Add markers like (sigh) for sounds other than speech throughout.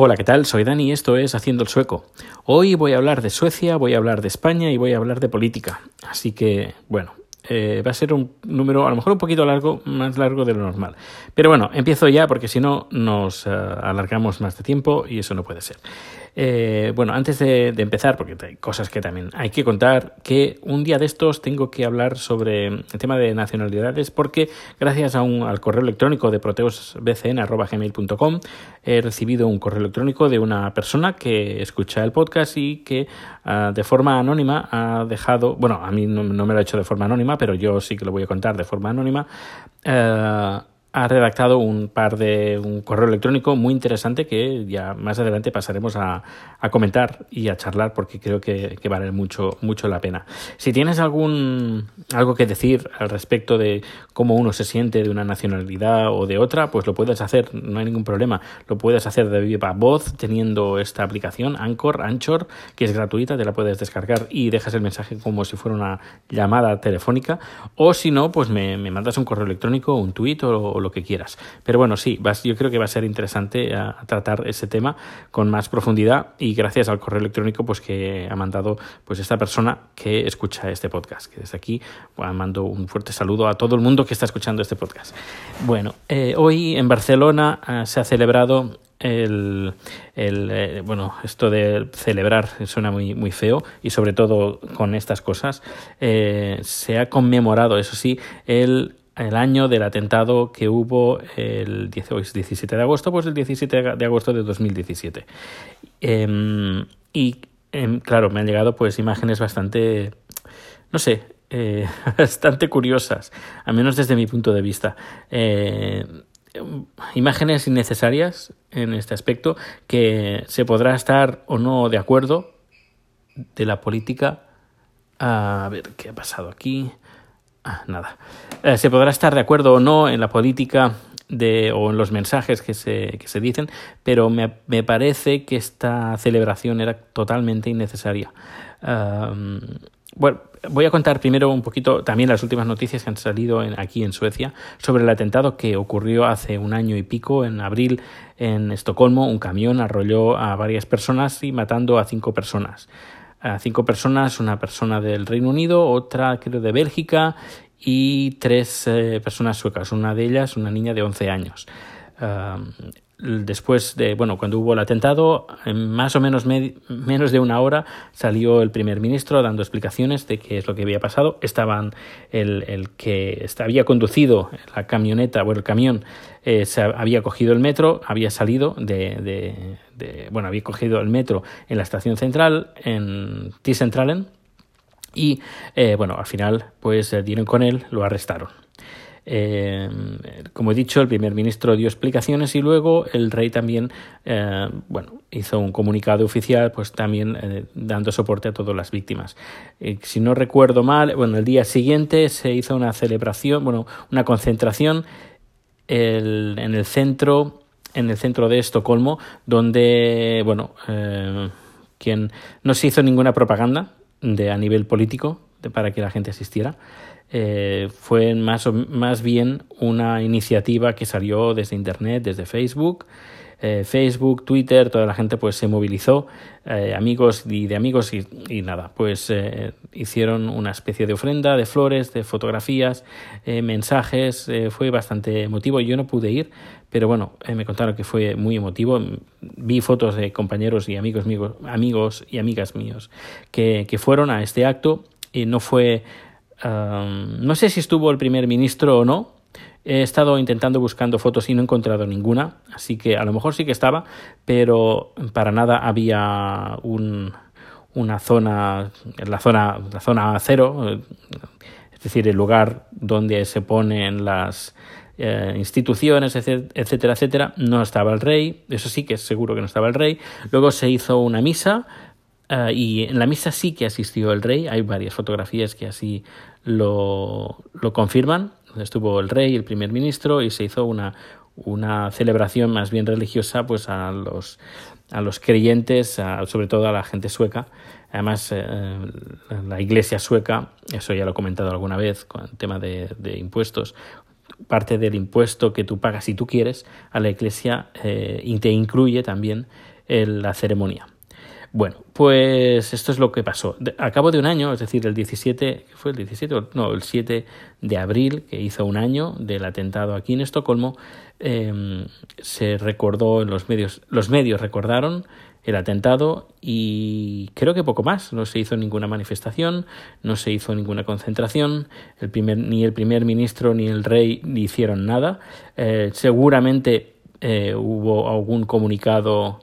Hola, ¿qué tal? Soy Dani y esto es Haciendo el Sueco. Hoy voy a hablar de Suecia, voy a hablar de España y voy a hablar de política. Así que, bueno, eh, va a ser un número a lo mejor un poquito largo, más largo de lo normal. Pero bueno, empiezo ya porque si no nos uh, alargamos más de tiempo y eso no puede ser. Eh, bueno, antes de, empezar, porque hay cosas que también hay que contar, que un día de estos tengo que hablar sobre el tema de nacionalidades, porque gracias a un, al correo electrónico de proteusbcn.gmail.com he recibido un correo electrónico de una persona que escucha el podcast y que uh, de forma anónima ha dejado, bueno, a mí no, me lo ha hecho de forma anónima, pero yo sí que lo voy a contar de forma anónima. Uh, ha redactado un par de un correo electrónico muy interesante que ya más adelante pasaremos a, a comentar y a charlar porque creo que, vale mucho, mucho la pena. Si tienes algún algo que decir al respecto de cómo uno se siente de una nacionalidad o de otra, pues lo puedes hacer, no hay ningún problema. Lo puedes hacer de viva voz teniendo esta aplicación Anchor, Anchor, que es gratuita, te la puedes descargar y dejas el mensaje como si fuera una llamada telefónica. O si no, pues me, me mandas un correo electrónico, un o, o lo que quieras. Pero bueno, sí, yo creo que va a ser interesante a tratar ese tema con más profundidad y gracias al correo electrónico pues que ha mandado pues esta persona que escucha este podcast. Desde aquí mando un fuerte saludo a todo el mundo que está escuchando este podcast. Bueno, eh, hoy en Barcelona eh, se ha celebrado el, eh, bueno esto de celebrar suena muy muy feo y sobre todo con estas cosas eh, se ha conmemorado eso sí el el año del atentado que hubo el 17 de agosto, pues el 17 de agosto de 2017. Eh, y eh, claro, me han llegado pues imágenes bastante, no sé, eh, (laughs) bastante curiosas, al menos desde mi punto de vista. Eh, imágenes innecesarias en este aspecto que se podrá estar o no de acuerdo de la política. A ver qué ha pasado aquí. Ah, nada. Eh, se podrá estar de acuerdo o no en la política de, o en los mensajes que se, que se dicen, pero me, me, parece que esta celebración era totalmente innecesaria. Bueno, voy a contar primero un poquito también las últimas noticias que han salido aquí en Suecia sobre el atentado que ocurrió hace un año y pico, en abril, en Estocolmo. Un camión arrolló a varias personas y matando a cinco personas cinco personas, una persona del Reino Unido, otra creo de Bélgica y tres eh, personas suecas, una de ellas una niña de 11 años. Después de, bueno, cuando hubo el atentado, en más o menos menos de una hora salió el primer ministro dando explicaciones de qué es lo que había pasado. Estaban el, el que había conducido la camioneta, bueno, el camión, eh, se había cogido el metro, había salido de, de, de, bueno, había cogido el metro en la estación central, en T-Centralen, y, eh, bueno, al final, pues dieron con él, lo arrestaron. Eh, como he dicho, el primer ministro dio explicaciones y luego el rey también, eh, bueno, hizo un comunicado oficial, pues también eh, dando soporte a todas las víctimas. Si no recuerdo mal, bueno, el día siguiente se hizo una celebración, bueno, una concentración en el centro, en el centro de Estocolmo, donde, bueno, quien no se hizo ninguna propaganda de a nivel político para que la gente asistiera eh, fue más, o, más bien una iniciativa que salió desde Internet, desde Facebook. Eh, Facebook, Twitter, toda la gente pues se movilizó, eh, amigos y de amigos y, y nada, pues eh, hicieron una especie de ofrenda de flores, de fotografías, mensajes, fue bastante emotivo. Yo no pude ir, pero bueno, me contaron que fue muy emotivo. Vi fotos de compañeros y amigos, amigos, amigos y amigas míos que, que fueron a este acto y no fue No sé si estuvo el primer ministro o no. He estado intentando buscando fotos y no he encontrado ninguna, así que a lo mejor sí que estaba, pero para nada había un, una zona, la zona, la zona cero, es decir, el lugar donde se ponen las eh, instituciones, etcétera, etcétera. No estaba el rey, eso sí que es seguro que no estaba el rey. Luego se hizo una misa Uh, y en la misa sí que asistió el rey, hay varias fotografías que así lo, lo confirman. Estuvo el rey, el primer ministro, y se hizo una, una celebración más bien religiosa pues a los, a los creyentes, a, sobre todo a la gente sueca. Además, eh, la iglesia sueca, eso ya lo he comentado alguna vez con el tema de, impuestos, parte del impuesto que tú pagas si tú quieres a la iglesia eh, y te incluye también la ceremonia. Bueno, pues esto es lo que pasó. A cabo de un año, es decir, el 17, ¿fue el 17? No, el 7 de abril, que hizo un año del atentado aquí en Estocolmo, em, se recordó en los medios, los medios recordaron el atentado y creo que poco más. No se hizo ninguna manifestación, no se hizo ninguna concentración, el primer, ni el primer ministro ni el rey hicieron nada. Eh, seguramente eh, hubo algún comunicado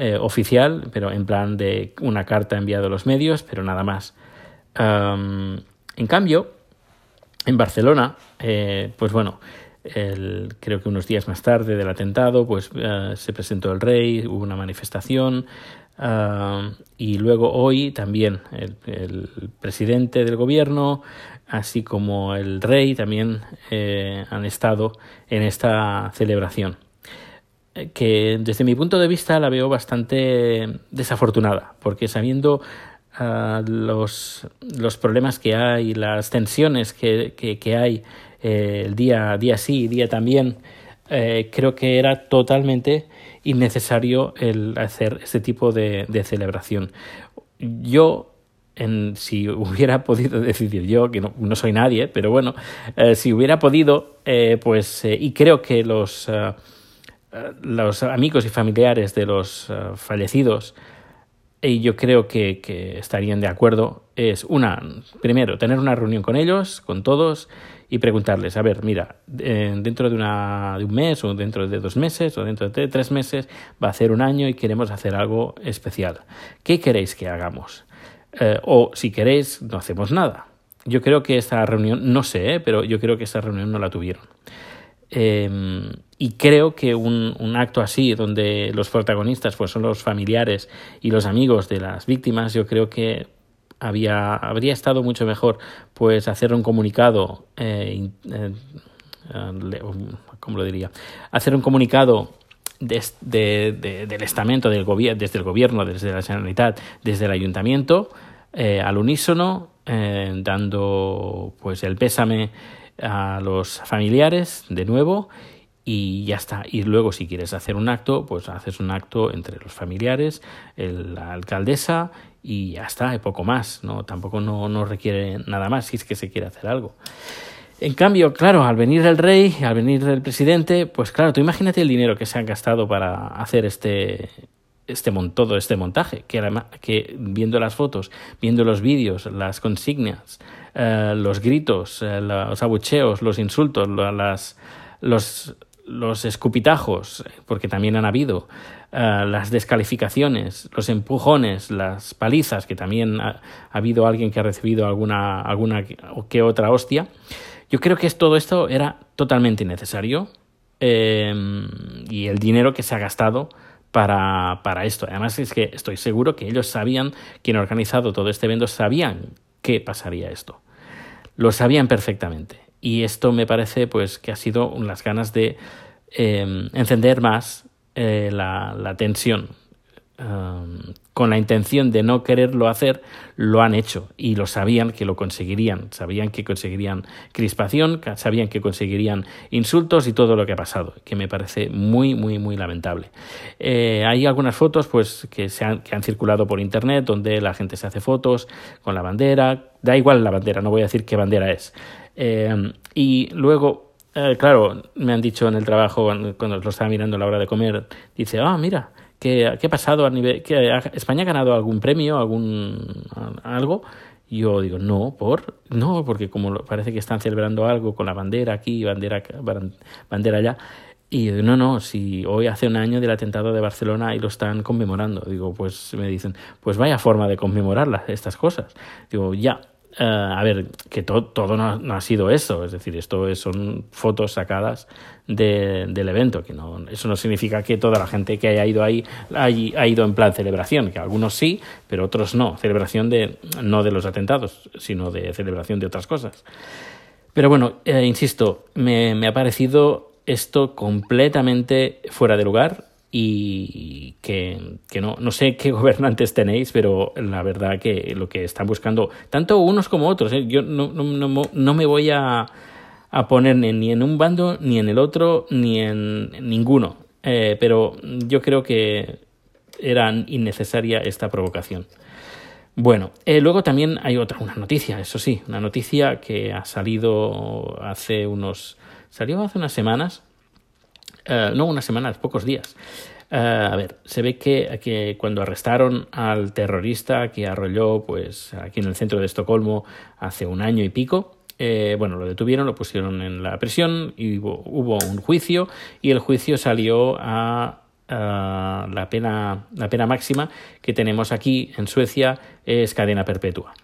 eh, oficial, pero en plan de una carta enviada a los medios, pero nada más. en cambio, en Barcelona, eh, pues bueno, el, creo que unos días más tarde del atentado, pues eh, se presentó el rey, hubo una manifestación y luego hoy también el, presidente del gobierno, así como el rey, también han estado en esta celebración que desde mi punto de vista la veo bastante desafortunada, porque sabiendo ah, los, los, problemas que hay, las tensiones que, que, hay eh, el día, día sí, día también, eh, creo que era totalmente innecesario el hacer este tipo de, celebración. Yo en, si hubiera (laughs) podido decidir yo, que no, no soy nadie, pero bueno, eh, si hubiera podido, pues, y creo que los, ah, los amigos y familiares de los eh, fallecidos, y yo creo que, que, estarían de acuerdo, es una, primero, tener una reunión con ellos, con todos, y preguntarles, a ver, mira, eh, dentro de, una, de un mes, o dentro de dos meses, o dentro de tres meses, va a ser un año y queremos hacer algo especial. ¿Qué queréis que hagamos? o si queréis, no hacemos nada. Yo creo que esta reunión, no sé, pero yo creo que esta reunión no la tuvieron. Em, y creo que un, un, acto así, donde los protagonistas pues, son los familiares y los amigos de las víctimas, yo creo que había, habría estado mucho mejor pues hacer un comunicado, eh, eh, ¿cómo lo diría? Hacer un comunicado de, de, del estamento del desde el gobierno, desde la Generalitat, desde el ayuntamiento, eh, al unísono, dando pues el pésame a los familiares de nuevo y ya está. Y luego si quieres hacer un acto, pues haces un acto entre los familiares, la alcaldesa y ya está, y poco más. No, tampoco no, no requiere nada más si es que se quiere hacer algo. En cambio, claro, al venir el rey, al venir el presidente, pues claro, tú imagínate el dinero que se han gastado para hacer este, este todo este montaje, que, que viendo las fotos, viendo los vídeos, las consignas, eh, los gritos, eh, los abucheos, los insultos, las, los, los escupitajos, porque también han habido, eh, las descalificaciones, los empujones, las palizas, que también ha, habido alguien que ha recibido alguna, alguna que otra hostia. Yo creo que todo esto era totalmente innecesario y el dinero que se ha gastado para, para esto. Además es que estoy seguro que ellos sabían, quien ha organizado todo este evento, sabían que pasaría esto lo sabían perfectamente. Y esto me parece pues que ha sido las ganas de em, encender más eh, la, la, tensión. con la intención de no quererlo hacer, lo han hecho y lo sabían que lo conseguirían. Sabían que conseguirían crispación, sabían que conseguirían insultos y todo lo que ha pasado, que me parece muy, muy, muy lamentable. Eh, hay algunas fotos pues, que, se han, que han circulado por internet donde la gente se hace fotos con la bandera, da igual la bandera, no voy a decir qué bandera es. Eh, y luego, eh, claro, me han dicho en el trabajo, cuando lo estaba mirando a la hora de comer, dice, ah, mira, ¿qué, ha pasado a nivel, que España ha ganado algún premio, algún algo? Yo digo, no, por, no, porque como parece que están celebrando algo con la bandera aquí, bandera, bandera allá. Y no, no, si hoy hace un año del atentado de Barcelona y lo están conmemorando. Digo, pues me dicen, pues vaya forma de conmemorar estas cosas. Digo, ya, eh, a ver, que todo no, ha sido eso, es decir, esto son fotos sacadas de, del evento, que no, eso no significa que toda la gente que haya ido ahí ha ido en plan celebración, que algunos sí, pero otros no, celebración de, no de los atentados, sino de celebración de otras cosas. Pero bueno, eh, insisto, me ha parecido esto completamente fuera de lugar y que, que, no, no sé (laughs) qué gobernantes tenéis, pero la verdad que lo que están buscando, tanto unos como otros, ¿eh? yo no, no, no, me voy a, a poner ni en un bando, ni en el otro, ni en ninguno. Eh, pero yo creo que era innecesaria esta provocación. Bueno, eh, luego también hay otra, una noticia, eso sí, una noticia que ha salido hace unos, salió hace unas semanas, eh, no unas semanas, pocos días. a ver, se ve que, cuando arrestaron al terrorista que arrolló, pues aquí en el centro de Estocolmo hace un año y pico, eh, bueno, lo detuvieron, lo pusieron en la prisión y hubo, un juicio y el juicio salió a, la, pena, la pena máxima que tenemos aquí en Suecia es cadena perpetua.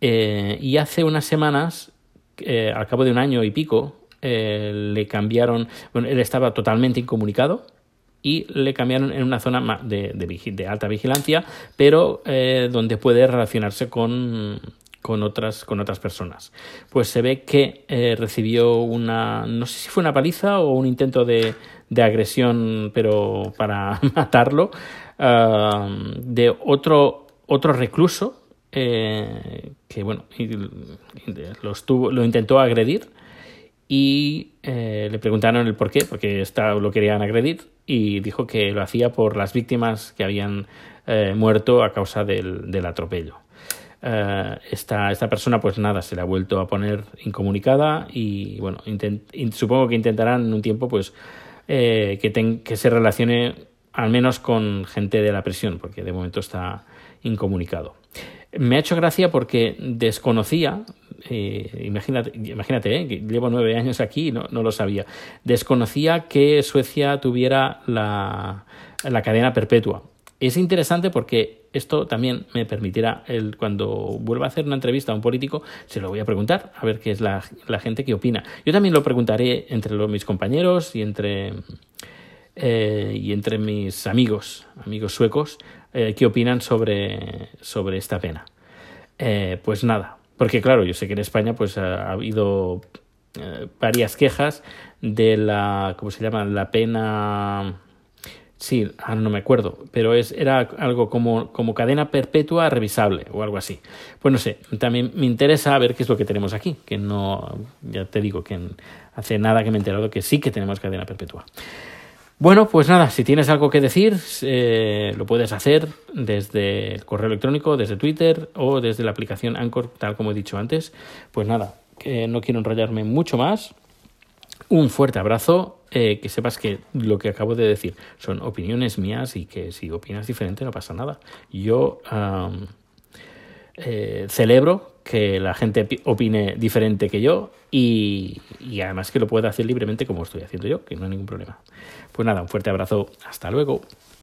Eh, y hace unas semanas, eh, al cabo de un año y pico, le cambiaron, bueno, él estaba totalmente incomunicado, y le cambiaron en una zona de, de alta vigilancia, pero donde puede relacionarse con, con otras, con otras personas. Pues se ve que eh, recibió una, no sé si fue una paliza o un intento de, de agresión, pero para (laughs) matarlo, de otro, otro recluso eh, que, bueno, lo, lo intentó agredir y eh, le preguntaron el por qué, porque lo querían agredir y dijo que lo hacía por las víctimas que habían muerto a causa del, del atropello. Eh, esta, esta persona pues nada, se le ha vuelto a poner incomunicada y bueno, supongo que intentarán en un tiempo pues eh, que, que se relacione al menos con gente de la prisión, porque de momento está incomunicado. Me ha hecho gracia porque desconocía, eh, imagínate, imagínate que llevo nueve años aquí y no, no, lo sabía, desconocía que Suecia tuviera la, la cadena perpetua. Es interesante porque esto también me permitirá, el, cuando vuelva a hacer una entrevista a un político, se lo voy a preguntar, a ver qué es la, gente que opina. Yo también lo preguntaré entre los, mis compañeros y entre, eh, y entre mis amigos, amigos suecos, eh, qué opinan sobre, sobre esta pena. Eh, pues nada, porque claro, yo sé que en España pues ha, habido varias quejas de la, ¿cómo se llama? La pena Sí, no me acuerdo, pero es, era algo como, como cadena perpetua revisable o algo así. Pues no sé, también me interesa ver qué es lo que tenemos aquí, que no, ya te digo que hace nada que me he enterado que sí que tenemos cadena perpetua. Bueno, pues nada, si tienes algo que decir, eh, lo puedes hacer desde el correo electrónico, desde Twitter o desde la aplicación Anchor, tal como he dicho antes. Pues nada, que no quiero enrollarme mucho más. Un fuerte abrazo, eh, que sepas que lo que acabo de decir son opiniones mías y que si opinas diferente no pasa nada. Yo eh, celebro que la gente opine diferente que yo y, y además que lo pueda hacer libremente como estoy haciendo yo, que no hay ningún problema. Pues nada, un fuerte abrazo, hasta luego.